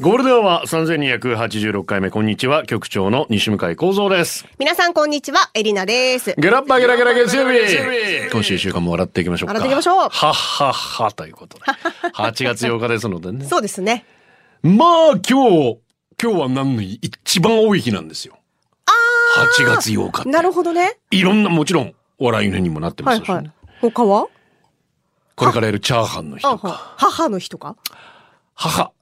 ゴールデンは3286回目、こんにちは、局長の西向井幸三です。皆さんこんにちは、エリナです。ゲラッパゲラゲラ月曜日今週一週間も笑っていきましょうか。笑っていきましょうはっはっはということで。8月8日ですのでね。そうですね。まあ今日、今日は何の日一番多い日なんですよ。8月8日って。なるほどね。いろんな、もちろん、お笑いの日にもなってますしね。はいはい。他は？これからやるチャーハンの日あとか、は母の日とか？母、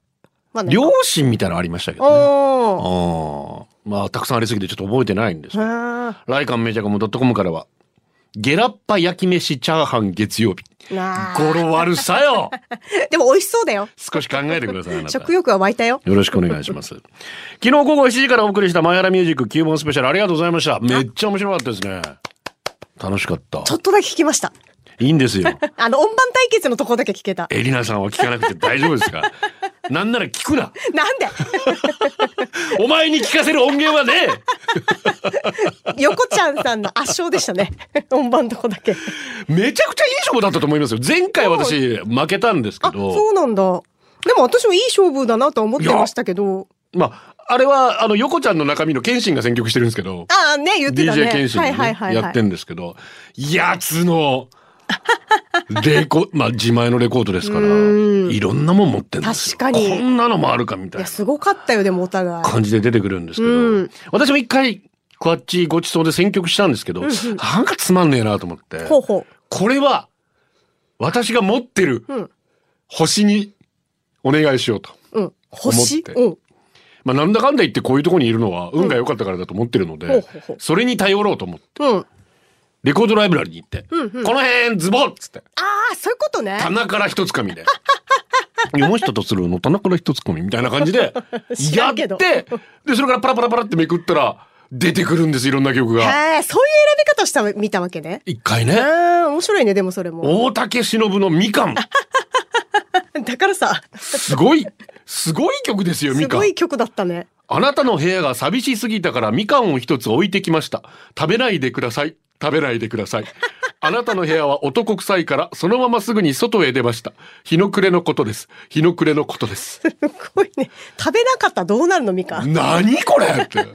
まあ両親みたいなのありましたけどね。まあ、たくさんありすぎてちょっと覚えてないんですけど。ライカンメジャコムドットコムからは、ゲラッパ焼き飯チャーハン月曜日。語呂悪さよ でも美味しそうだよ。少し考えてください。食欲は湧いたよ。よろしくお願いします。昨日午後7時からお送りしたマヤラミュージック9本スペシャルありがとうございました。めっちゃ面白かったですね。楽しかった。ちょっとだけ聞きました。いいんですよ。あの、音盤対決のとこだけ聞けた。エリナさんは聞かなくて大丈夫ですか？なんなら聞くな。なんで？お前に聞かせる音源はね 横ちゃんさんの圧勝でしたね。音盤のとこだけ。めちゃくちゃいい勝負だったと思いますよ。前回私負けたんですけあ、ど。そうなんだ。でも私もいい勝負だなとは思ってましたけど。まあ、あれは、あの、横ちゃんの中身の謙信が選曲してるんですけど。ああ、ね、言ってたね。DJ 謙信ねいはいはい、はい。やってんですけど、やつの、レコ、まあ自前のレコードですから、うんいろんなもん持ってんですよ。確かにこんなのもあるかみたいいや、なすごかったよ、でもお互い。感じで出てくるんですけど、うん私も一回、クワッチごちそうで選曲したんですけど、なんかつまんねえなと思って、ほうほこれは、私が持ってるうん星にお願いしようと。う。うん。星？思ってうん。まあなんだかんだ言ってこういうところにいるのは運が良かったからだと思ってるので、それに頼ろうと思って、うん。レコードライブラリに行って、この辺ズボンっつって、ああ、そういうことね。棚から一つかみで。読む人とするの？棚から一つかみみたいな感じで、知やって、で、それからパラパラパラってめくったら、出てくるんです、いろんな曲が。へえ、そういう選び方した、見たわけね。一回ね、面白いね、でもそれも。大竹しのぶのみかん。だからさ、すごい、すごい曲ですよ、みかんすご。い曲だったね。あなたの部屋が寂しすぎたからみかんを一つ置いてきました。食べないでください。食べないでください。あなたの部屋は男臭いからそのまますぐに外へ出ました。日の暮れのことです。日の暮れのことです。すごいね。食べなかったらどうなるの、みかん。何これって。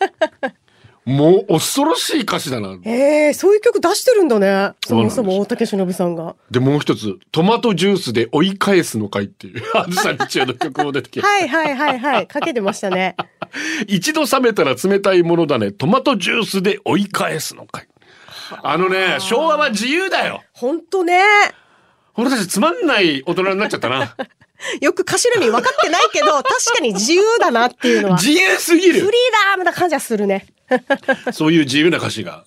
もう恐ろしい歌詞だな。ええ、そういう曲出してるんだね。そもそも大竹しのぶさんが。で、もう一つ、トマトジュースで追い返すのかいっていう、あずさみちやの曲も出てきて。はいはいはいはい。かけてましたね。一度冷めたら冷たいものだね。トマトジュースで追い返すのかい。あのね、昭和は自由だよ。ほんとね。俺たちつまんない大人になっちゃったな。よく歌詞の意味分かってないけど、確かに自由だなっていうのは。フ自由すぎるリーダーな感じはするね。そういう自由な歌詞が、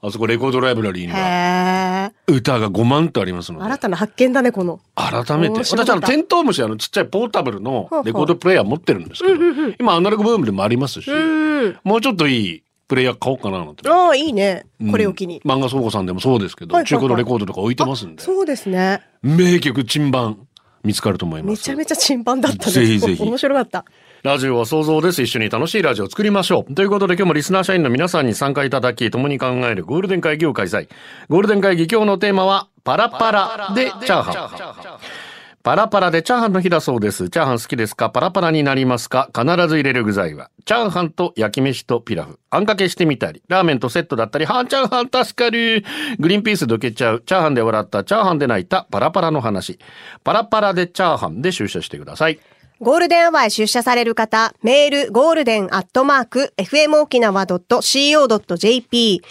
あそこレコードライブラリーには。歌が5万とありますので、新たな発見だね、この。改めて。私あの、テントウムシあのちっちゃいポータブルのレコードプレイヤー持ってるんですけど、今アナログブームでもありますし、うん。もうちょっといいプレイヤー買おうかななんて。ああ、いいね。これを機に。漫画倉庫さんでもそうですけど、はい中古のレコードとか置いてますんで、そうですね。名曲珍版見つかると思います。めちゃめちゃチンパンだったね。ぜひぜひ面白かった。ラジオは想像です。一緒に楽しいラジオを作りましょう。ということで今日もリスナー社員の皆さんに参加いただき、共に考えるゴールデン会議を開催。ゴールデン会議今日のテーマは、パラパラでチャーハン。パラパラでチャーハンの日だそうです。チャーハン好きですか？パラパラになりますか？必ず入れる具材は、チャーハンと焼き飯とピラフ。あんかけしてみたり、ラーメンとセットだったり、はんチャーハン助かる。グリーンピースどけちゃう。チャーハンで笑った、チャーハンで泣いた、パラパラの話。パラパラでチャーハンで出社してください。ゴールデンアワーへ出社される方、メール、 golden アットマーク、fmokinawa.co.jp、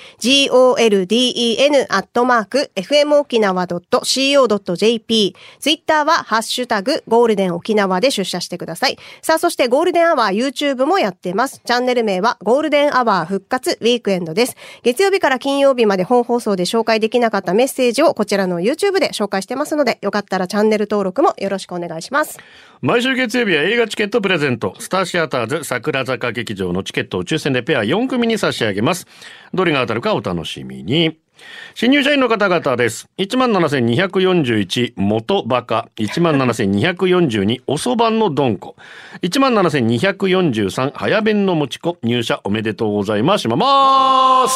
golden アットマーク、fmokinawa.co.jp、ツイッターは、ハッシュタグ、ゴールデン沖縄で出社してください。さあ、そしてゴールデンアワー YouTube もやってます。チャンネル名は、ゴールデンアワー復活ウィークエンドです。月曜日から金曜日まで本放送で紹介できなかったメッセージをこちらの YouTube で紹介してますので、よかったらチャンネル登録もよろしくお願いします。毎週月曜曜日は映画チケットプレゼント。スターシアターズ桜坂劇場のチケットを抽選でペア4組に差し上げます。どれが当たるかお楽しみに。新入社員の方々です。17,241元バカ。17,242おそばのどんこ。17,243早弁のもちこ。入社おめでとうございます。しまます。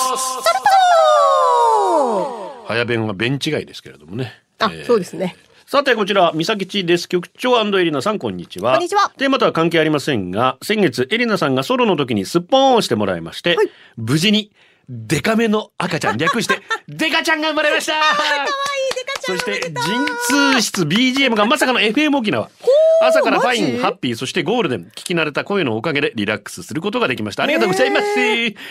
早弁は弁違いですけれどもね。あ、えーそうですね。さてこちら三崎地です。局長エリナさんこんにちは。こんにちは。テーマとは関係ありませんが先月エリナさんがソロの時にすっぽーんをしてもらいまして、はい。無事にデカめの赤ちゃん略して デカちゃんが生まれました。かわいいデカちゃんそして陣痛室 BGM がまさかの FM 沖縄 朝からファインハッピーそしてゴールデン聞き慣れた声のおかげでリラックスすることができました。ありがとうございます、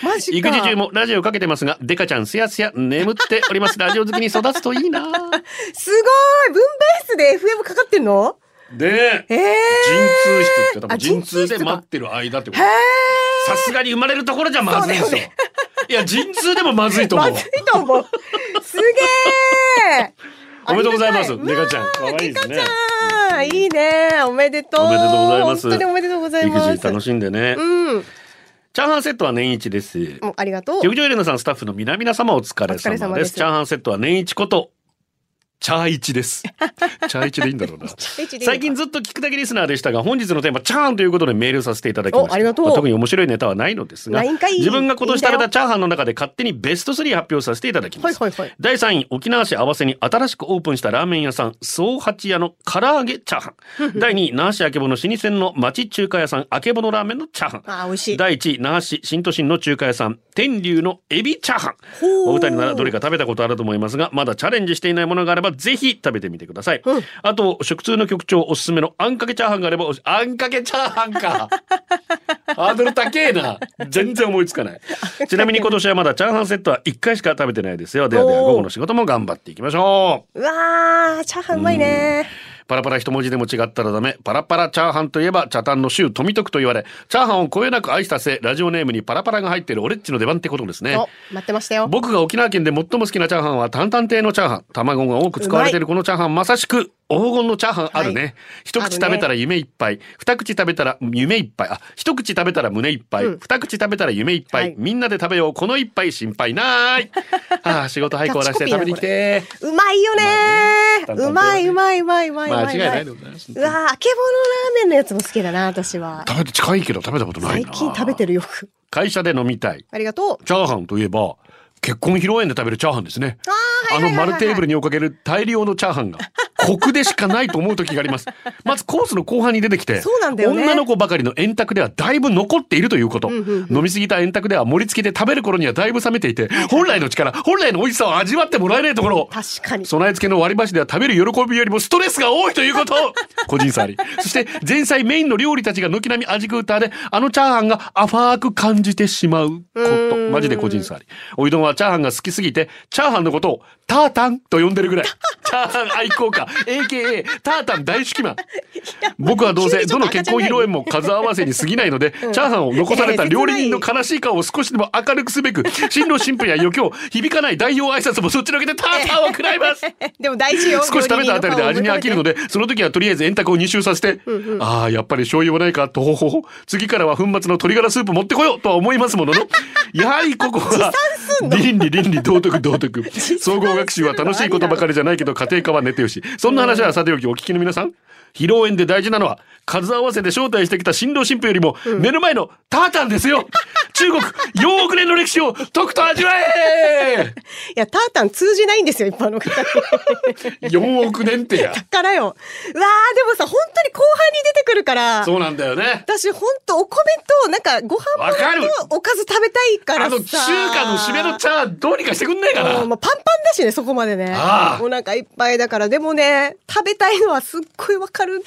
マジか。育児中もラジオかけてますがデカちゃんすやすや眠っております。ラジオ好きに育つといいな。すごい！分ベースで FM かかってんの？でええ陣痛室って多分あ陣痛で待ってる間ってこと。さすがに生まれるところじゃまずいんですよ。そうだよいや陣痛でもまずいと思う。まずいと思う。すげえおめでとうございますデカちゃん可愛いですねデカちゃんいいね。おめでとう。おめでとうございます本当におめでとうございます。育児楽しんでね、うん。チャーハンセットは年一ですありがとう。局長エレナさんスタッフの皆々様お疲れ様ですチャーハンセットは年一ことチャーイチです。チャーイチでいいんだろうな。最近ずっと聞くだけリスナーでしたが、本日のテーマ、チャーハンということでメールさせていただきました。おありがとうま特に面白いネタはないのですが、自分が今年食べたチャーハンの中で勝手にベスト3発表させていただきます。はいはいはい第3位、沖縄市合わせに新しくオープンしたラーメン屋さん、総八屋の唐揚げチャーハン。第2位、那覇市あけぼの老舗の町中華屋さん、あけぼのラーメンのチャーハン。あー美味しい第1位、那覇市新都心の中華屋さん、天竜のエビチャーハン。お二人ならどれか食べたことあると思いますが、まだチャレンジしていないものがあれば、ぜひ食べてみてください。あと、食通の局長おすすめのあんかけチャーハンがあれば、あんかけチャーハンか。ハードル高えな。全然思いつかない。ちなみに今年はまだチャーハンセットは1回しか食べてないですよ。ではでは、午後の仕事も頑張っていきましょう。うわー、チャーハンうまいね。パラパラ一文字でも違ったらダメ。パラパラチャーハンといえば、茶炭の州富徳と言われ、チャーハンをこよなく愛したせい、ラジオネームにパラパラが入っているオレッチの出番ってことですね。お、待ってましたよ。僕が沖縄県で最も好きなチャーハンは担々亭のチャーハン。卵が多く使われているこのチャーハン、まさしく黄金のチャーハンあるね。はい一口食べたら夢いっぱい。二口食べたら夢いっぱい。あ、一口食べたら胸いっぱい。うん二口食べたら夢いっぱい。はいみんなで食べよう。この一杯心配ない。ああ、仕事早く終わらせて食べに来て。うまいよねまあねうまいうまいうまいうまい間違いないでございます。うわー、あけぼのラーメンのやつも好きだな、私は。食べて近いけど食べたことない最な。近食べてるよく。会社で飲みたい。ありがとう。チャーハンといえば、結婚披露宴で食べるチャーハンですね。あの丸テーブルに置かける大量のチャーハンが、コクでしかないと思う時があります。まずコースの後半に出てきて、ね女の子ばかりの円卓ではだいぶ残っているということ。飲みすぎた円卓では盛り付けて食べる頃にはだいぶ冷めていて、本来の力、本来の美味しさを味わってもらえないところ。確かに。備え付けの割り箸では食べる喜びよりもストレスが多いということ 個人差あり。そして前菜メインの料理たちが軒並み味食うたで、あのチャーハンが浅く感じてしまうこと。マジで個人差あり。おいどんはチャーハンが好きすぎて、チャーハンのことをタータンと呼んでるぐらい。チャーハン愛好家、AKA タータン大好きマン。僕はどうせどの結婚披露宴も数合わせに過ぎないので、チャーハンを残された料理人の悲しい顔を少しでも明るくすべく、新郎新婦や余興、響かない代表挨拶もそっちのけでタータンを食らいます。でも大事よ。少し食べたあたりで味に飽きるので、その時はとりあえず円卓を2周させて、ああ、やっぱり醤油もないか、とほほほ。次からは粉末の鶏ガラスープ持ってこようとは思いますものの、やはりここは、倫理倫理道徳道徳。総合学習は楽しいことばかりじゃないけど、家庭科は寝てよし。そんな話はさておきお聞きの皆さん、披露宴で大事なのは、数合わせで招待してきた新郎新婦よりも、目の前のタータンですよ 中国4億年の歴史をとくと味わえいや、タータン通じないんですよ、一般の方に。!4 億年ってや。だからよ。うわー、でもさ、本当に後半に出てくるから。そうなんだよね。私、本当お米と、なんか、ご飯わかる物とおかず食べたいからさ。あの中華の締めのチャーどうにかしてくんないかなもうパンパンだしね、そこまでね。お腹いっぱいだから。でもね、食べたいのはすっごいわかる。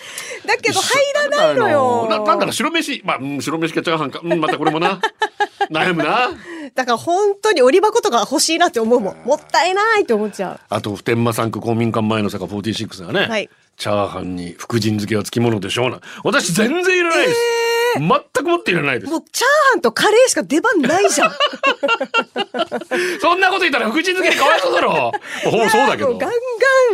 だけど入らないのよ。ななんだろう。白飯。まあ、うん、白飯かチャーハンか、うん、またこれもな。悩むな。だから本当に折り箱とか欲しいなって思うもん。もったいないって思っちゃう。あと普天間産区公民館前の坂46がね、はい。チャーハンに福神漬けはつきものでしょうな。私全然いらないです、全くもっていらないですもうチャーハンとカレーしか出番ないじゃん。そんなこと言ったら福神漬けかわいそうだろほぼそうだけどガン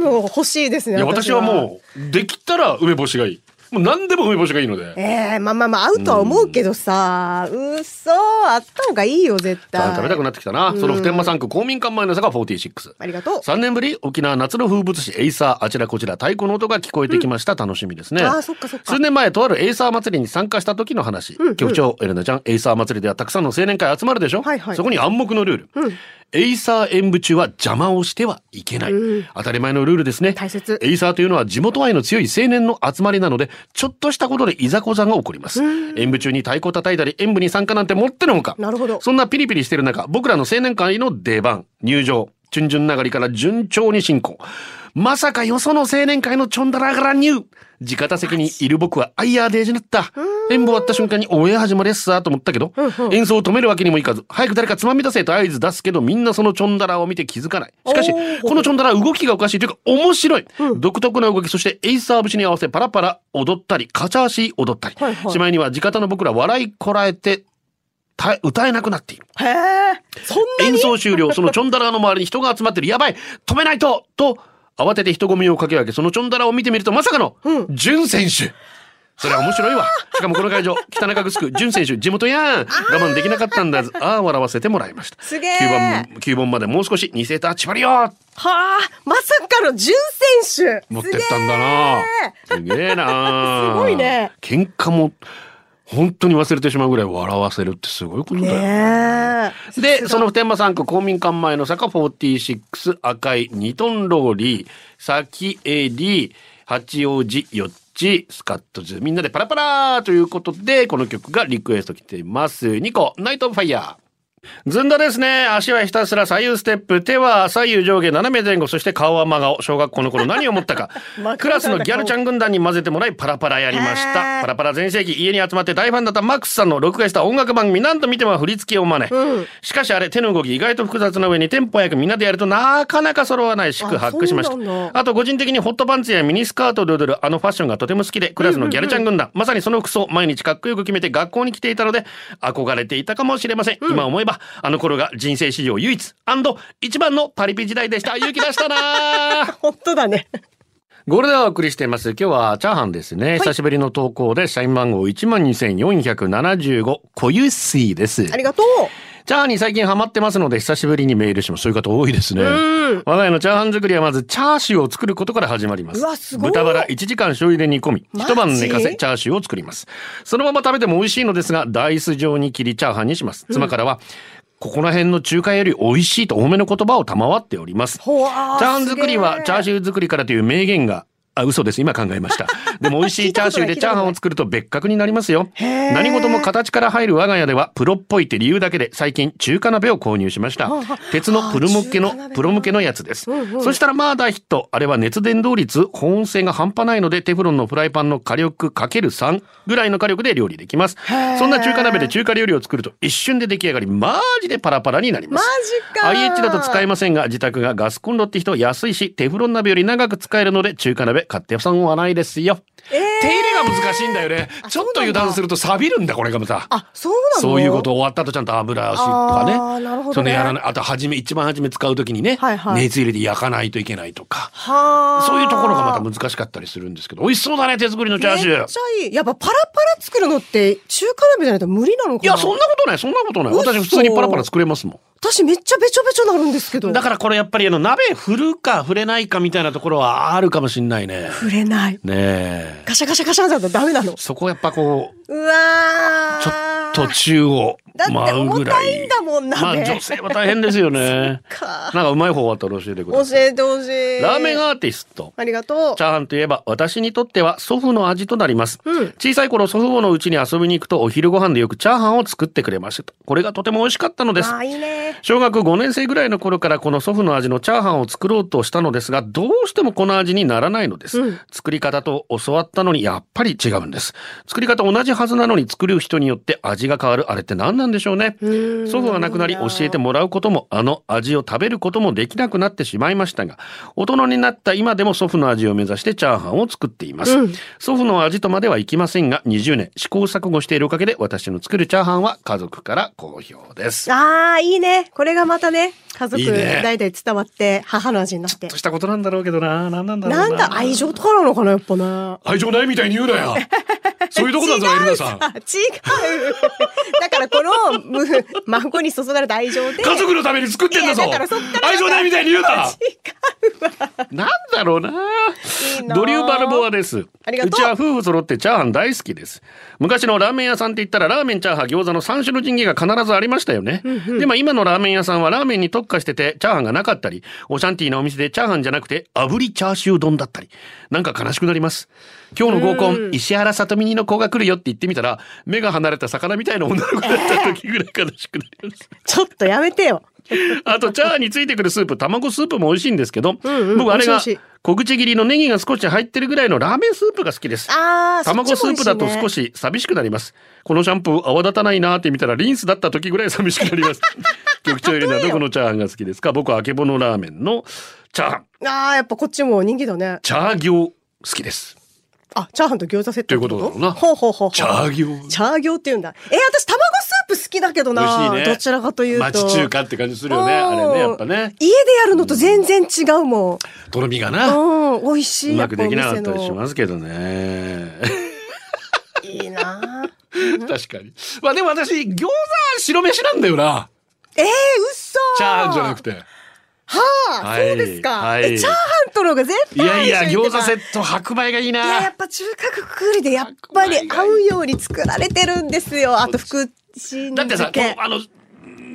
ガンもう欲しいですね。いや私はもうできたら梅干しがいいもう何でも梅干しがいいので。ええまあまあまあ、合うとは思うけどさ、うっそあった方がいいよ、絶対。食べたくなってきたな。その普天間産区公民館前の坂46。ありがとう。3年ぶり沖縄夏の風物詩エイサーあちらこちら太鼓の音が聞こえてきました、楽しみですね。あーそっかそっか。数年前とあるエイサー祭りに参加した時の話、局長エレナちゃん。エイサー祭りではたくさんの青年会集まるでしょ、はいはい。そこに暗黙のルール、エイサー演舞中は邪魔をしてはいけない、当たり前のルールですね。大切。エイサーというのは地元愛の強い青年の集まりなのでちょっとしたことでいざこざが起こります。演舞中に太鼓を叩いたり演舞に参加なんてもってのほか。なるほど。そんなピリピリしてる中、僕らの青年会の出番、入場、順々流りから順調に進行。まさかよその青年会のちょんだらがら入地方席にいる僕はアイヤーデージなった。演舞終わった瞬間におえ始まりっすと思ったけど、演奏を止めるわけにもいかず、早く誰かつまみ出せと合図出すけど、みんなそのちょんだらを見て気づかない。しかしこのちょんだら動きがおかしいというか面白い。独特な動き、そしてエイサー節に合わせパラパラ踊ったり、カチャーシー踊ったり。はいはいしまいには地方の僕ら笑いこらえて、た歌えなくなっている。へえ、そんなに？演奏終了、そのちょんだらの周りに人が集まってる。やばい止めないとと、慌てて人混みをかけ分け、そのちょんだらを見てみると、まさかの、淳選手それは面白いわ。しかもこの会場、北中城、淳選手、地元やん我慢できなかったんだ。ああ、笑わせてもらいました。すげえ9番、9番までもう少し、2セーター縛りよはあ、まさかの準選手持ってったんだなすげえなすごいね。喧嘩も、本当に忘れてしまうぐらい笑わせるってすごいことだよ。ねえ。で、その普天間産区公民館前の坂46赤い2トンローリー、先襟、八王子4チ、スカットズ、みんなでパラパラということで、この曲がリクエスト来ています。2個、ナイトオブファイヤー。ずんだですね。足はひたすら左右ステップ、手は左右上下斜め前後、そして顔は真顔。小学校の頃何を思ったか。クラスのギャルちゃん軍団に混ぜてもらいパラパラやりました。パラパラ全盛期、家に集まって大ファンだったマックスさんの録画した音楽番組何度見ても振り付けを真似。しかしあれ手の動き意外と複雑な上にテンポ早くみんなでやるとなかなか揃わないしくあ発掘しました。あと個人的にホットパンツやミニスカートで踊るあのファッションがとても好きで、クラスのギャルちゃん軍団、まさにその服装、毎日かっこよく決めて学校に来ていたので、憧れていたかもしれません。今思えば、あの頃が人生史上唯一、一番のパリピ時代でした。勇気出したなー 本当だね。ゴールデンをお送りしています。今日はチャーハンですね。久しぶりの投稿で、社員番号12,475、小湯水です。ありがとう。チャーハンに最近ハマってますので、久しぶりにメールします。そういう方多いですね。ん我が家のチャーハン作りはまず、チャーシューを作ることから始まります。うわすごい豚バラ1時間醤油で煮込み、一晩寝かせ、チャーシューを作ります。そのまま食べても美味しいのですが、ダイス状に切りチャーハンにします。妻からは、ここら辺の中華より美味しいと多めの言葉を賜っております。チャーハン作りはチャーシュー作りからという名言が、あ、嘘です。今考えました。でも美味しいチャーシューでチャーハンを作ると別格になりますよ。ー何事も形から入る我が家ではプロっぽいって理由だけで最近中華鍋を購入しました。鉄のプロ向けのプロ向けのやつです。そしたらまあ大ヒット。あれは熱伝導率、保温性が半端ないのでテフロンのフライパンの火力かける3ぐらいの火力で料理できます。そんな中華鍋で中華料理を作ると一瞬で出来上がり、マジでパラパラになります。マジか IH だと使えませんが、自宅がガスコンロって人安いし、テフロン鍋より長く使えるので、中華鍋買って損はないですよ。手入れが難しいんだよね。ちょっと油断すると錆びるんだ、これがまた。あ、そうなのそういうこと終わった後ちゃんと油足とかね。なるほどねそのやらない。あと、はじめ、一番初め使うときにね、はいはい熱入れて焼かないといけないとか。はあ。そういうところがまた難しかったりするんですけど、美味しそうだね、手作りのチャーシューめっち。ゃいい。やっぱパラパラ作るのって中華鍋じゃないと無理なのかな？いや、そんなことない、そんなことない。嘘私普通にパラパラ作れますもん。私めっちゃべちょべちょなるんですけど。だからこれやっぱりあの鍋振るか振れないかみたいなところはあるかもしんないね。触れない。ねえ。ガシャガシャガシャだとダメなの。そこやっぱこう、うわーちょっと宙をだって。重たいんだもん鍋まあ女性は大変ですよね。かなんかうまい方あったら教えてくだ教さい。えてほしい。ラーメンアーティスト。ありがとうチ。ャーハンといえば私にとっては祖父の味となります、うん小さい頃祖父母の家に遊びに行くとお昼ご飯でよくチャーハンを作ってくれましたこれがとても美味しかったのですいいね。小学5年生ぐらいの頃からこの祖父の味のチャーハンを作ろうとしたのですがどうしてもこの味にならないのです、うん作り方と教わったのにやっぱり違うんです作り方同じはずなのに作る人によって味が変わるあれって何なんなんでしょうね。祖父が亡くなり教えてもらうことも、あの味を食べることもできなくなってしまいましたが、大人になった今でも祖父の味を目指してチャーハンを作っています。祖父の味とまではいきませんが、20年試行錯誤しているおかげで私の作るチャーハンは家族から好評です。ああ、いいね。これがまたね、家族いいね代々伝わって母の味になってと。したことなんだろうけどな、なんなんだろうな。なんだ、愛情とかなのかな、やっぱな。愛情ないみたいに言うなよ。そういうとこだぞ、エリナさん。あ、違う。だからこの、む 孫に注がれた愛情で。家族のために作ってんだぞ愛情ないみたいに言うななんだろうな。ドリューバルボアです。ありがとううちは夫婦揃ってチャーハン大好きです。昔のラーメン屋さんって言ったらラーメン、チャーハン、餃子の三種の神器が必ずありましたよね。でも今のラーメン屋さんはラーメンに特化しててチャーハンがなかったり、オシャンティーのお店でチャーハンじゃなくて炙りチャーシュー丼だったり、なんか悲しくなります。今日の合コン、石原さとみにの子が来るよって言ってみたら、目が離れた魚みたいな女の子だった時ぐらい悲しくなります。ちょっとやめてよ。あと、チャーハンについてくるスープ、卵スープも美味しいんですけど、んうん僕あれが美味しい美味しい小口切りのネギが少し入ってるぐらいのラーメンスープが好きです。ああ、卵スープだと少し。し寂しくなります。このシャンプー泡立たないなーって見たらリンスだった時ぐらい寂しくなります。局長よりはどこのチャーハンが好きですか？僕はあけぼのラーメンのチャーハン。ああ、やっぱこっちも人気だね。チャー餃好きです。あ、チャーハンと餃子セットってと？いうことだろうなほうほうほう。チャー餃。チャー餃って言うんだ。え、私卵スープ好きだけどな。ねどちらかというと。町中華って感じするよね。うんあれね、やっぱね。家でやるのと全然違うもとろみがん。な。うん、美味しい。うまくできなかったりしますけどね。いいな確かに。まあでも私、餃子白飯なんだよな。えー、嘘チャーハンじゃなくて。はあ、はいそうですか。はいえ、チャーハンとの方が絶いや対いや、一緒に餃子セット白米がいいいや、やなっ。ぱ中華くくりでやっぱり合うように作られてるんですよ。あと福神だってさ、あの、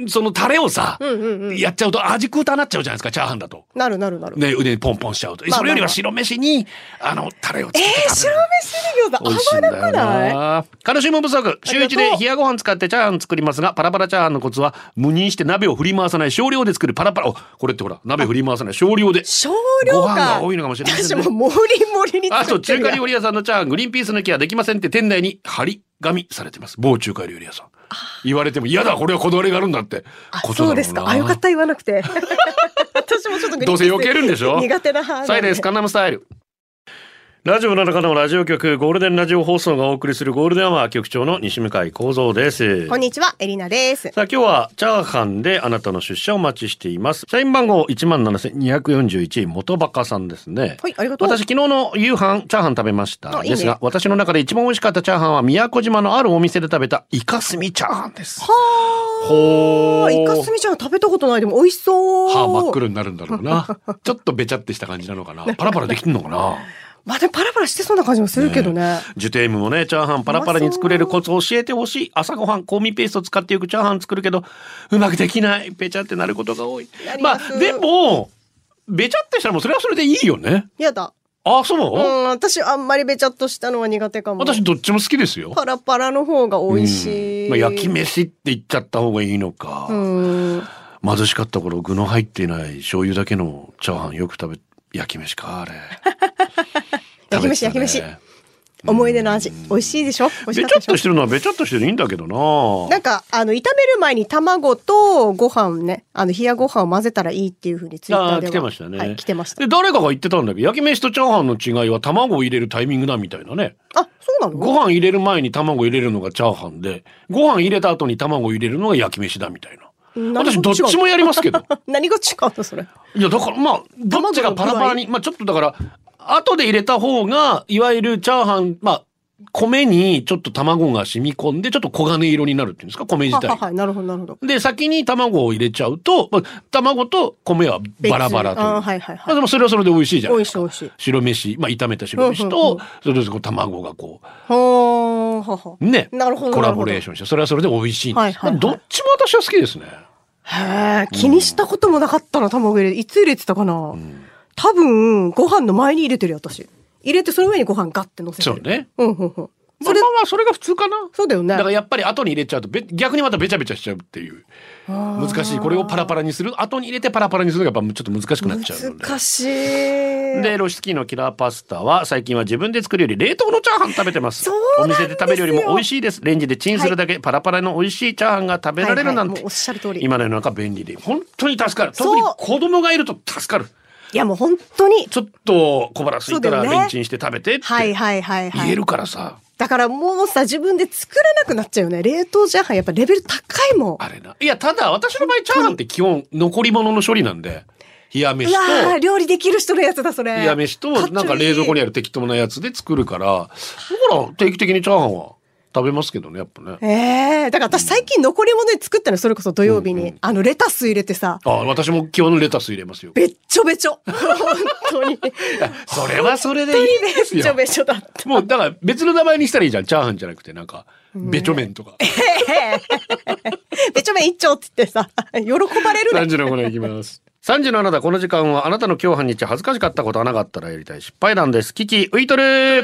そのタレをさ、んうんうんやっちゃうと味食うたなっちゃうじゃないですか、チャーハンだと。なるなるなる。ね、腕にポンポンしちゃうと。まあそれよりはまあ白飯に、あの、タレをつけてえ。白飯で餃子美味しいんだよ合わなくないな。カルシウム不足。週一で冷やご飯使ってチャーハン作りますが、パラパラチャーハンのコツは、無にして鍋を振り回さない少量で作るパラパラ。おこれってほら、鍋振り回さない少量で。少量か。が多いのかもしれませんね私もモリモリにあと、中華料理屋さんのチャーハン、グリーンピース抜きはできませんって店内に張り紙されてます。某中華料理屋さん。言われても、嫌だ、これはこだわりがあるんだって。あことだろそうですか。あ、よかった言わなくて。私もちょっとどうせ避けるんでしょ？苦手な。サイレンスカンナムスタイル。ラジオの中のラジオ局、ゴールデンラジオ放送がお送りするゴールデンアワー局長の西向井幸三です。こんにちは、エリナです。さあ今日はチャーハンであなたの出社をお待ちしています。社員番号17,241元バカさんですね。はいありがとう私昨日の夕飯チャーハン食べました。あいいねですが私の中で一番美味しかったチャーハンは宮古島のあるお店で食べたイカスミチャーハンです。ほあ、イカスミちゃん食べたことないでも美味しそう。歯真っ黒になるんだろうな。ちょっとべちゃってした感じなのかな。パラパラできてんのかな。まあでもパラパラしてそうな感じもするけどね。ジュテームもね、チャーハンパラパラに作れるコツを教えてほしい。朝ごはん、香味ペースト使ってよくチャーハン作るけど、うまくできない。べちゃってなることが多いまあ、でも、べちゃってしたらもうそれはそれでいいよね。やだ。あ、そう、うん、私あんまりべちゃっとしたのは苦手かも。私どっちも好きですよ。パラパラの方が美味しい。まあ、焼き飯って言っちゃった方がいいのか。うん。貧しかった頃、具の入っていない醤油だけのチャーハンよく食べ、焼き飯か、あれ。焼き飯焼き飯思い出の味。美味しいでしょ？べちゃっとしてるのはべちゃっとしてるいいんだけどな。なんか、あの、炒める前に卵とご飯ね、あの、冷やご飯を混ぜたらいいっていうふうにツイッターでは。来てましたね。はい、来てましたで、。誰かが言ってたんだけど、焼き飯とチャーハンの違いは卵を入れるタイミングだみたいなね。あ、そうなの？ご飯入れる前に卵入れるのがチャーハンで、ご飯入れた後に卵入れるのが焼き飯だみたいな。私どっちもやりますけど。何が違うのそれ？いや、だからまあ、どっちがパラパラに、まあちょっとだから、後で入れた方が、いわゆるチャーハン、まあ、米にちょっと卵が染み込んで、ちょっと黄金色になるっていうんですか、米自体が。はははい、なるほど、なるほど。でで、先に卵を入れちゃうと、まあ、卵と米はバラバラとはいはいはいまあでもそれはそれで美味しいじゃないですか。美味しい美味しい白飯、まあ炒めた白飯うんうんとうん、それでこう卵がこほー、はは。う、ね。なるほどコラボレーションして、それはそれで美味しいんです。はいはいはいどっちも私は好きですね。へえ、気にしたこともなかったな、卵入れ。いつ入れてたかな。多分、ご飯の前に入れてるよ、私。入れて、その上にご飯ガッて乗せてる。そうね。うん、うん、うん。まあまあまあそれが普通かな。そうだよね。だからやっぱり後に入れちゃうとべ逆にまたべちゃべちゃしちゃう。っていう難しい。これをパラパラにする。後に入れてパラパラにするのがやっぱちょっと難しくなっちゃうので。難しい。でロシスキーのキラーパスタは最近は自分で作るより冷凍のチャーハン食べてます。お店で食べるよりも美味しいです。レンジでチンするだけ、パラパラの美味しいチャーハンが食べられるなんて、はいはい。おっしゃる通り。今の世の中便利で本当に助かる。特に子供がいると助かるいやもう本当に。ちょっと小腹空いたらレンチンして食べてってはいはいはいはい。言えるからさ、だからもうさ、自分で作れなくなっちゃうよね。冷凍チャーハンやっぱレベル高いもん。あれないやただ私の場合チャーハンって基本残り物の処理なんで冷や飯と料理できる人のやつだ、それ。冷や飯となんか冷蔵庫にある適当なやつで作るからだから定期的にチャーハンは食べますけどねやっぱねええだから私最近残り物で作ったの、それこそ土曜日に。あの、レタス入れてさ、あ私も基本レタス入れますよべっちょべちょ。本当に。それはそれでいいですよべっちょべちょだった。もうだから別の名前にしたらいいじゃんチャーハンじゃなくてなんかべちょ麺とかべちょべ一丁って言ってさ、喜ばれるね3。時のコーナーいきます。3時のあなた、この時間はあなたの今日半日恥ずかしかったことはなかったらやりたい失敗談です。キキ、浮いとる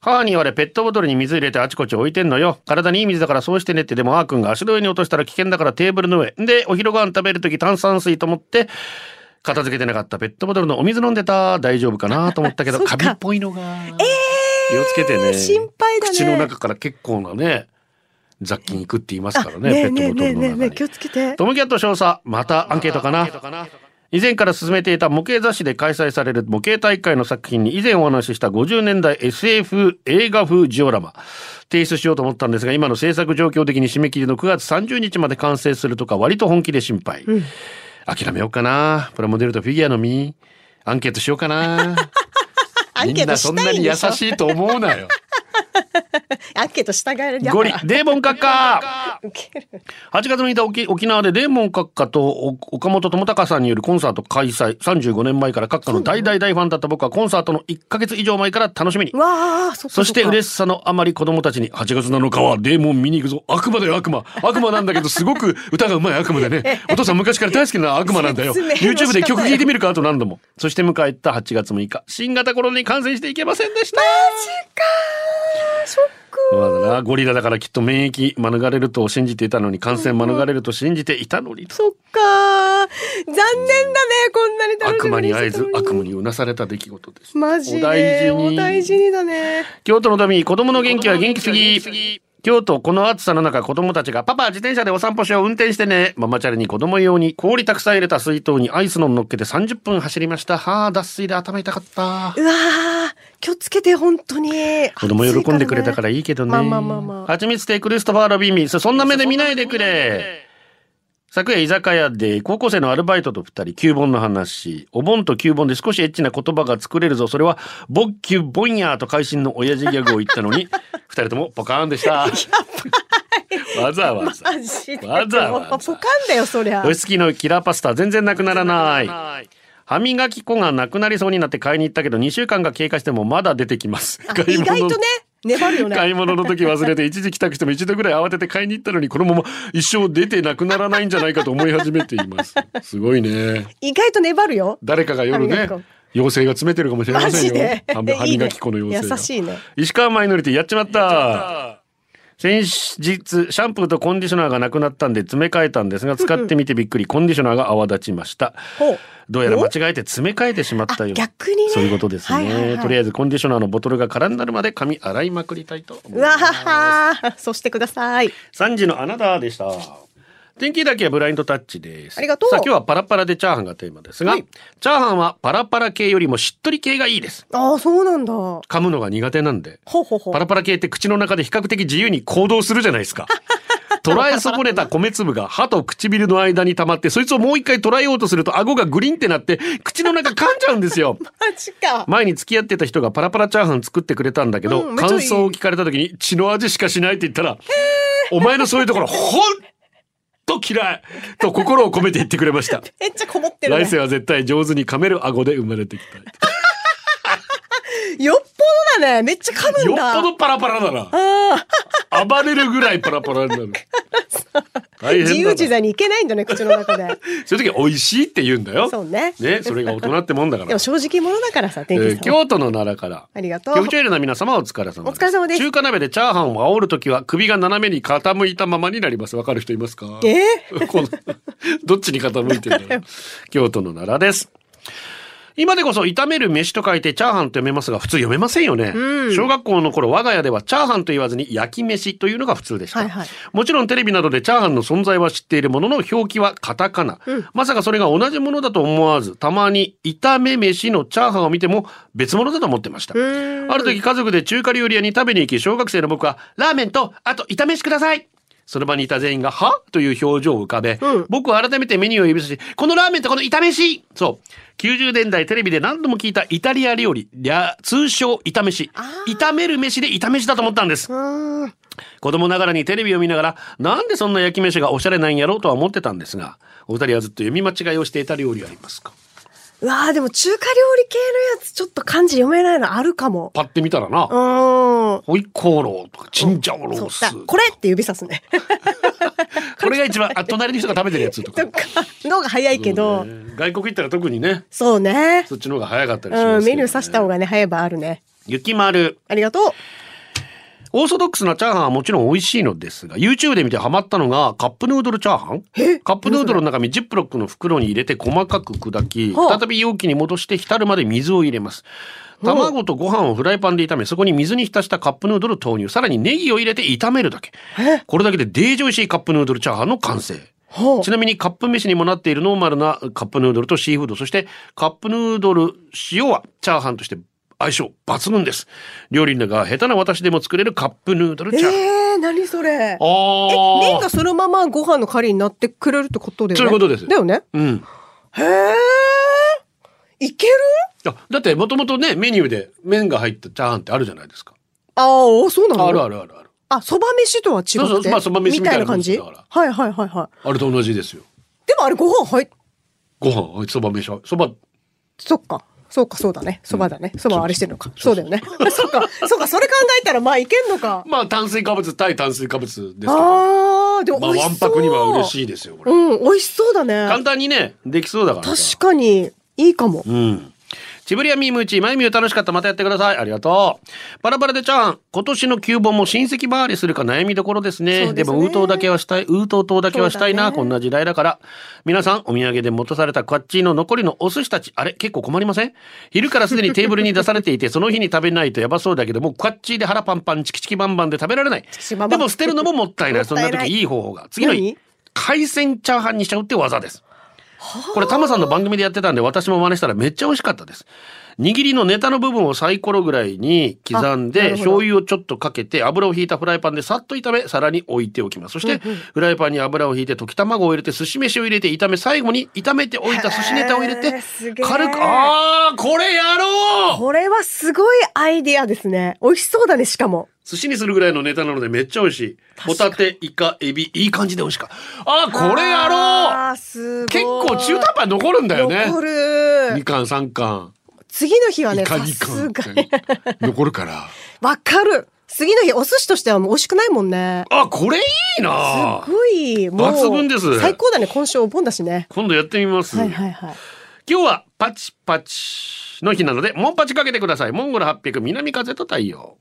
母に言われペットボトルに水入れてあちこち置いてんのよ。体にいい水だからそうしてねってでもあーくんが足の上に落としたら危険だからテーブルの上。で、お昼ご飯食べるとき炭酸水と思って、片付けてなかったペットボトルのお水飲んでた。大丈夫かなと思ったけど、カビっぽいのが。気をつけてね。心配だね口の中から結構なね、雑菌いくって言いますからね、ねえペットボトねえねえルの中にねえねえ気。をつけて。トムキャット少佐、またアンケートかな。以前から進めていた模型雑誌で開催される模型大会の作品に以前お話しした50年代 SF 映画風ジオラマ。提出しようと思ったんですが、今の制作状況的に締め切りの9月30日まで完成するとか割と本気で心配。諦めようかな。プラモデルとフィギュアのみ。アンケートしようかな。みんなそんなに優しいと思うなよ。アンケート従えるゴリ、デーモン閣下。ウケる。8月6日沖沖縄でデーモン閣下とお岡本智隆さんによるコンサート開催。35年前から閣下の大大大ファンだった僕はコンサートの1ヶ月以上前から楽しみに。うわあ、そそして嬉しさのあまり子供たちに8月7日はデーモン見に行くぞ悪魔だよ悪魔。悪魔なんだけどすごく歌がうまい悪魔でね。お父さん昔から大好きな悪魔なんだよ。YouTube で曲聴いてみるかあと何度も。そして迎えた8月6日。新型コロナに感染していけませんでしたショック。まだなゴリラだからきっと免疫免れると信じていたのに感染免れると信じていたのにとそっかー。残念だね、こんなに楽し悪み魔に会えず悪夢にうなされた出来事です。マジで。お大事にお大事にだね。京都の民、子供の元気は元気すぎ。京都、この暑さの中、子供たちが、パパ、自転車でお散歩しよう、運転してね。ママチャリに子供用に氷たくさん入れた水筒にアイスの乗っけて30分走りました。はあ、脱水で頭痛かった。うわー、気をつけて、本当に。子供喜んでくれたからいいけどね。まあまあまあまあはちみつてクリストファー・ロビンミそんな目で見ないでくれ。昨夜居酒屋で高校生のアルバイトと二人、旧本の話。お盆と旧本で少しエッチな言葉が作れるぞ。それは、ボッキュボンヤーと会心の親父ギャグを言ったのに、二人ともポカーンでした。わざわざ。わざわざポカンだよ、そりゃ。押し付きのキラーパスタ全然なくならない。歯磨き粉がなくなりそうになって買いに行ったけど2週間が経過してもまだ出てきます。あ意外とね、粘るよね。買い物の時忘れて 一時帰宅しても一度ぐらい慌てて買いに行ったのにこのまま一生出てなくならないんじゃないかと思い始めています。すごいね。意外と粘るよ。誰かが夜ね妖精が詰めてるかもしれまマせんよ。歯歯磨き粉の妖精が。優しいね。石川マイノリティやっちまった。先日、シャンプーとコンディショナーがなくなったんで詰め替えたんですが、使ってみてびっくり、コンディショナーが泡立ちました。どうやら間違えて詰め替えてしまったよ。あ逆にねそういうことですね、はいはいはいとりあえずコンディショナーのボトルが空になるまで髪洗いまくりたいと思いうます。わははそうしてください。3時のあなたでした。天気だけはブラインドタッチです。ありがとうさあ今日はパラパラでチャーハンがテーマですが、はいチャーハンはパラパラ系よりもしっとり系がいいです。ああ、そうなんだ。ほ噛むのが苦手なんで。うほうほう。パラパラ系って口の中で比較的自由に行動するじゃないですか。捉え損ねた米粒が歯と唇の間に溜まって、そいつをもう一回捉えようとすると顎がグリンってなって、口の中噛んじゃうんですよ。マジか。前に付き合ってた人がパラパラチャーハン作ってくれたんだけど、うん感想を聞かれた時に血の味しかしないって言ったら、お前のそういうところ、ほんと嫌いと心を込めて言ってくれました。めっちゃこもってる、ね。来世は絶対上手に噛める顎で生まれてきたい。よっぽどだね。めっちゃ噛むよんだ。っぽどパラパラだな。ああ。暴れるぐらいパラパラになる。大変だな自由自在にいけないんだね、口の中で。そういう時は美味しいって言うんだよ。そうね。ね、それが大人ってもんだから。でも正直者だからさ、天気えーさんは。京都の奈良から。ありがとう。局長エレナ皆様お疲れ様お疲れ様です中華鍋でチャーハンを煽るときは首が斜めに傾いたままになります。わかる人いますか？え このどっちに傾いてるんだろう京都の奈良です。今でこそ炒める飯と書いてチャーハンと読めますが普通読めませんよね、小学校の頃我が家ではチャーハンと言わずに焼き飯というのが普通でした、はいはい。もちろんテレビなどでチャーハンの存在は知っているものの表記はカタカナ、まさかそれが同じものだと思わずたまに炒め飯のチャーハンを見ても別物だと思ってました。ある時家族で中華料理屋に食べに行き小学生の僕はラーメンとあと炒飯くださいその場にいた全員が、は？という表情を浮かべ、僕は改めてメニューを指さし、このラーメンとこの炒飯そう。90年代テレビで何度も聞いたイタリア料理、略通称炒飯。炒める飯で炒飯だと思ったんです。子供ながらにテレビを見ながら、なんでそんな焼き飯がおしゃれなんやろうとは思ってたんですが、お二人はずっと読み間違いをしていた料理はありますか？うわーでも中華料理系のやつちょっと漢字読めないのあるかも。パッて見たらな、うーん。ホイコーローとか、チンジャオロース。だこれって指さすね。これが一番、あ、隣の人が食べてるやつとか。とか、のが早いけど、ね外国行ったら特にね、そうね。そっちの方が早かったりしますね。うん、メニュー刺した方がね、早い場合あるね。雪丸。ありがとう。オーソドックスなチャーハンはもちろん美味しいのですが、YouTube で見てハマったのがカップヌードルチャーハン？カップヌードルの中身ジップロックの袋に入れて細かく砕き、再び容器に戻して浸るまで水を入れます。卵とご飯をフライパンで炒め、そこに水に浸したカップヌードルを投入。さらにネギを入れて炒めるだけ。これだけでデージ美味しいカップヌードルチャーハンの完成。ちなみにカップ飯にもなっているノーマルなカップヌードルとシーフード、そしてカップヌードル塩はチャーハンとして相性抜群です。料理人が下手な私でも作れるカップヌードルチャーハン。えー、何それ。え、あー麺がそのままご飯の代わりになってくれるってことだよね。そういうことですだよね。うん。へえ。いける？あだってもともとね、メニューで麺が入ったチャーハンってあるじゃないですか。ああ、そうなの？あるあるあるある。あ、そば飯とは違って？そうそうまあそば飯みたいな感じはいはいはいはい。あれと同じですよ。でもあれご飯入っ、ご飯、そば飯、そば、そっか。そうか、そうだね。そばだね。そばあれしてるのか。そうだよね。そっか、そっか、それ考えたらまあいけんのか。まあ炭水化物対炭水化物ですけど。ああ、でもまあわん美味しそう。ぱくには嬉しいですよ、これ。うん、美味しそうだ簡ね。単にね、できそうだからさ。確かに、いいかも。うん。チブリアミームーチ、マイミュー楽しかった。またやってください。ありがとう。パラパラでチャーハン。今年の旧本も親戚回りするか悩みどころですね。ですねでも、ウートウだけはしたい、ウートウ島だけはしたいな。ねこんな時代だから。皆さん、お土産で元されたクワッチーの残りのお寿司たち。あれ？結構困りません？昼からすでにテーブルに出されていて、その日に食べないとやばそうだけども、クワッチーで腹パンパン、チキチキバンバンで食べられない。でも、捨てるのももったいない。そんな時いい方法が。次の日何、海鮮チャーハンにしちゃうって技です。これタマさんの番組でやってたんで私も真似したらめっちゃ美味しかったです。握りのネタの部分をサイコロぐらいに刻んで醤油をちょっとかけて油を引いたフライパンでさっと炒め皿に置いておきます。そしてフライパンに油を引いて溶き卵を入れて寿司飯を入れて炒め最後に炒めておいた寿司ネタを入れへて軽くあーこれやろうこれはすごいアイディアですね。美味しそうだね、しかも。寿司にするぐらいのネタなのでめっちゃ美味しい。ホタテ、イカ、エビ、いい感じで美味しかった。あーこれやろうあーす。結構中途半端に残るんだよね。残る2。巻3巻。次の日はね、さ2す巻がに。残るから。わかる。次の日、お寿司としてはもう美味しくないもんね。あ、これいいなすごい、もう。抜群です最高だね、今週お盆だしね。今度やってみます。はいはいはい。今日はパチパチの日なので、モンパチかけてください。モンゴル800南風と太陽。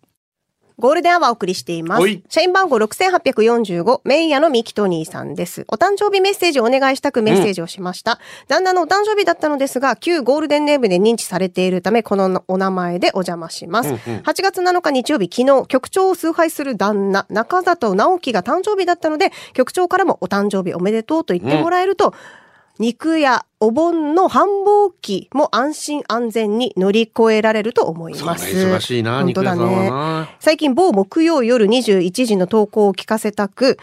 ゴールデンアワーお送りしていますはい。社員番号6845、メイヤのミキトニーさんです。お誕生日メッセージをお願いしたくメッセージをしました。旦那のお誕生日だったのですが、旧ゴールデンネームで認知されているため、このお名前でお邪魔します。8月7日日曜日、昨日、局長を崇拝する旦那、中里直樹が誕生日だったので、局長からもお誕生日おめでとうと言ってもらえると、肉やお盆の繁忙期も安心安全に乗り越えられると思います。忙しいな、本当だね。な。最近某木曜夜21時の投稿を聞かせたく、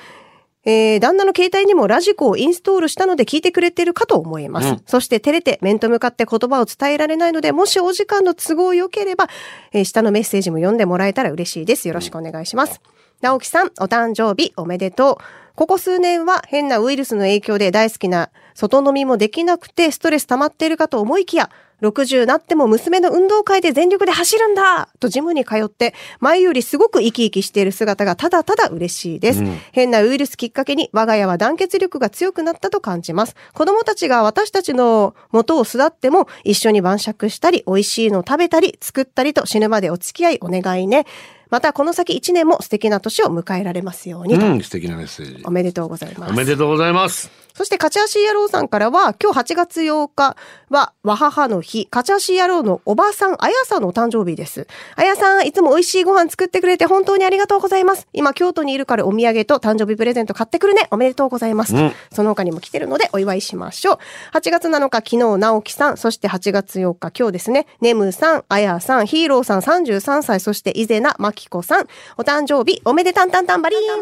えー、旦那の携帯にもラジコをインストールしたので聞いてくれてるかと思います。うんそして照れて面と向かって言葉を伝えられないので、もしお時間の都合良ければ、えー下のメッセージも読んでもらえたら嬉しいです。よろしくお願いします。直樹さん、お誕生日おめでとう。ここ数年は変なウイルスの影響で大好きな外飲みもできなくてストレス溜まっているかと思いきや、60なっても娘の運動会で全力で走るんだとジムに通って、前よりすごく生き生きしている姿がただただ嬉しいです。変なウイルスきっかけに我が家は団結力が強くなったと感じます。子供たちが私たちの元を巣立っても一緒に晩酌したり、美味しいのを食べたり、作ったりと死ぬまでお付き合いお願いね。またこの先1年も素敵な年を迎えられますようにと。うん、素敵なメッセージお。めでとうございます。おめでとうございます。そして、カチャシー野郎さんからは、今日8月8日は、わ母の日、カチャシー野郎のおばさん、あやさんのお誕生日です。あやさん、いつも美味しいご飯作ってくれて本当にありがとうございます。今、京都にいるからお土産と誕生日プレゼント買ってくるね。おめでとうございます。うんその他にも来てるので、お祝いしましょう。8月7日、昨日、直樹さん、そして8月8日、今日ですね、ネムさん、あやさん、ヒーローさん33歳、そして伊勢名まきこさん、お誕生日、おめでたんたんたんばりーん。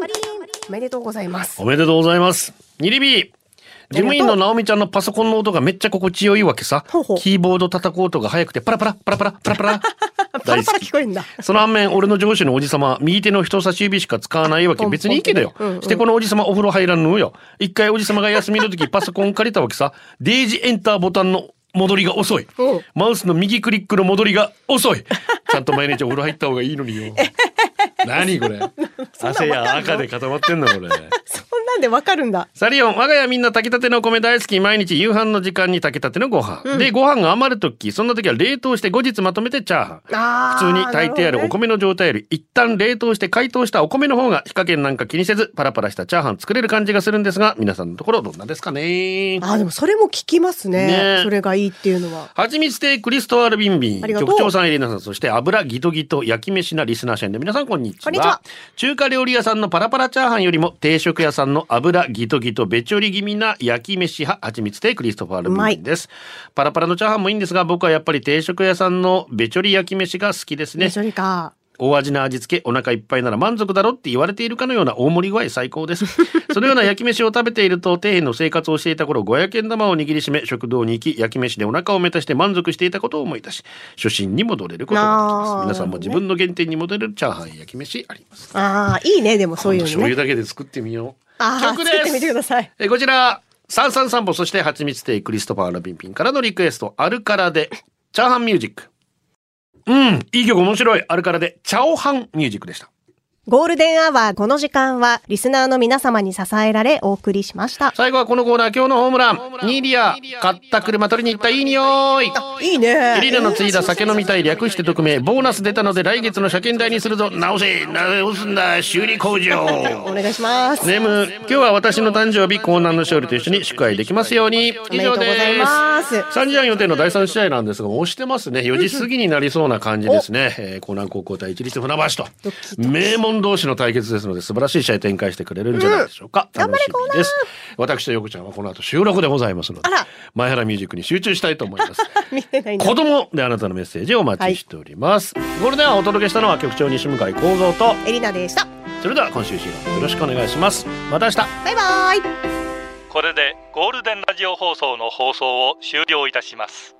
おめでとうございます。おめでとうございます。ニリビー。事務員の直美ちゃんのパソコンの音がめっちゃ心地よいわけさほうほう。キーボード叩く音が早くてパラパラパラパラパラパラ。パラパラ聞こえるんだ。その反面、俺の上司のおじさま、右手の人差し指しか使わないわけ。別にいいけどようんう。んしてこのおじさまお風呂入らんのよ。一回おじさまが休みの時パソコン借りたわけさ。デイジエンターボタンの戻りが遅い。マウスの右クリックの戻りが遅い。ちゃんと毎日お風呂入った方がいいのによ。何これ。汗や赤で固まってんのこれ。そんなんでわかるんだ。サリオン、我が家みんな炊きたてのお米大好き。毎日夕飯の時間に炊きたてのご飯。で、ご飯が余る時、そんな時は冷凍して後日まとめてチャーハン。あ普通に炊いてあるお米の状態より一旦冷凍して解凍したお米の方が火加減なんか気にせずパラパラしたチャーハン作れる感じがするんですが皆さんのところどんなですかねあーでもそれも聞きますね。ねそれがいいっていうのは。はちみつ亭クリストワール・ビンビン局長さんエリナさんそして油ギトギト焼き飯なリスナー社員の皆さんこんににちは。中華料理屋さんのパラパラチャーハンよりも定食屋さんの油ギトギトべちょり気味な焼き飯派はちみつ亭クリストファール・ビンです。パラパラのチャーハンもいいんですが僕はやっぱり定食屋さんのべちょり焼き飯が好きですね。ね、それか。大味な味付けお腹いっぱいなら満足だろって言われているかのような大盛り具合最高です。そのような焼き飯を食べていると底辺の生活をしていた頃500円玉を握りしめ食堂に行き焼き飯でお腹を満たして満足していたことを思い出し初心に戻れること。ができます皆さんも自分の原点に戻れるチャーハン焼き飯ありますああ、いいね、でもそういう醤のね。油だけで作ってみよう。ああ、曲作ってみてください。えこちら。三三三歩そして蜂蜜亭クリストファー・ラビンピンからのリクエスト。アルカラでチャーハンミュージックうん。いい曲面白い。アルカラでチャーハンミュージックでした。ゴールデンアワー、この時間は、リスナーの皆様に支えられ、お送りしました。最後はこのコーナー今日のホームランニーディア買った車取りに行ったいい匂いいいね。エリナの継いだ酒飲みたい略して匿名ボーナス出たので来月の車検代にするぞ直せ直すんだ修理工場お願いします。ネーム今日は私の誕生日江南の勝利と一緒に祝拝できますように以めでとうご上ですざいます3時半予定の第3試合なんですが押してますね4時過ぎになりそうな感じですね、えー江南高校対一律船橋と名門同士の対決ですので素晴らしい試合展開してくれるんじゃないでしょうか、頑張れ楽しみです。私と横ちゃんはこの後収録でございますので前原ミュージックに集中したいと思います。子供であなたのメッセージをお待ちしております、ゴールデンはお届けしたのは局長西向幸三とエリナでした。それでは今週週間よろしくお願いします。また明日。バイバイ。これでゴールデンラジオ放送の放送を終了いたします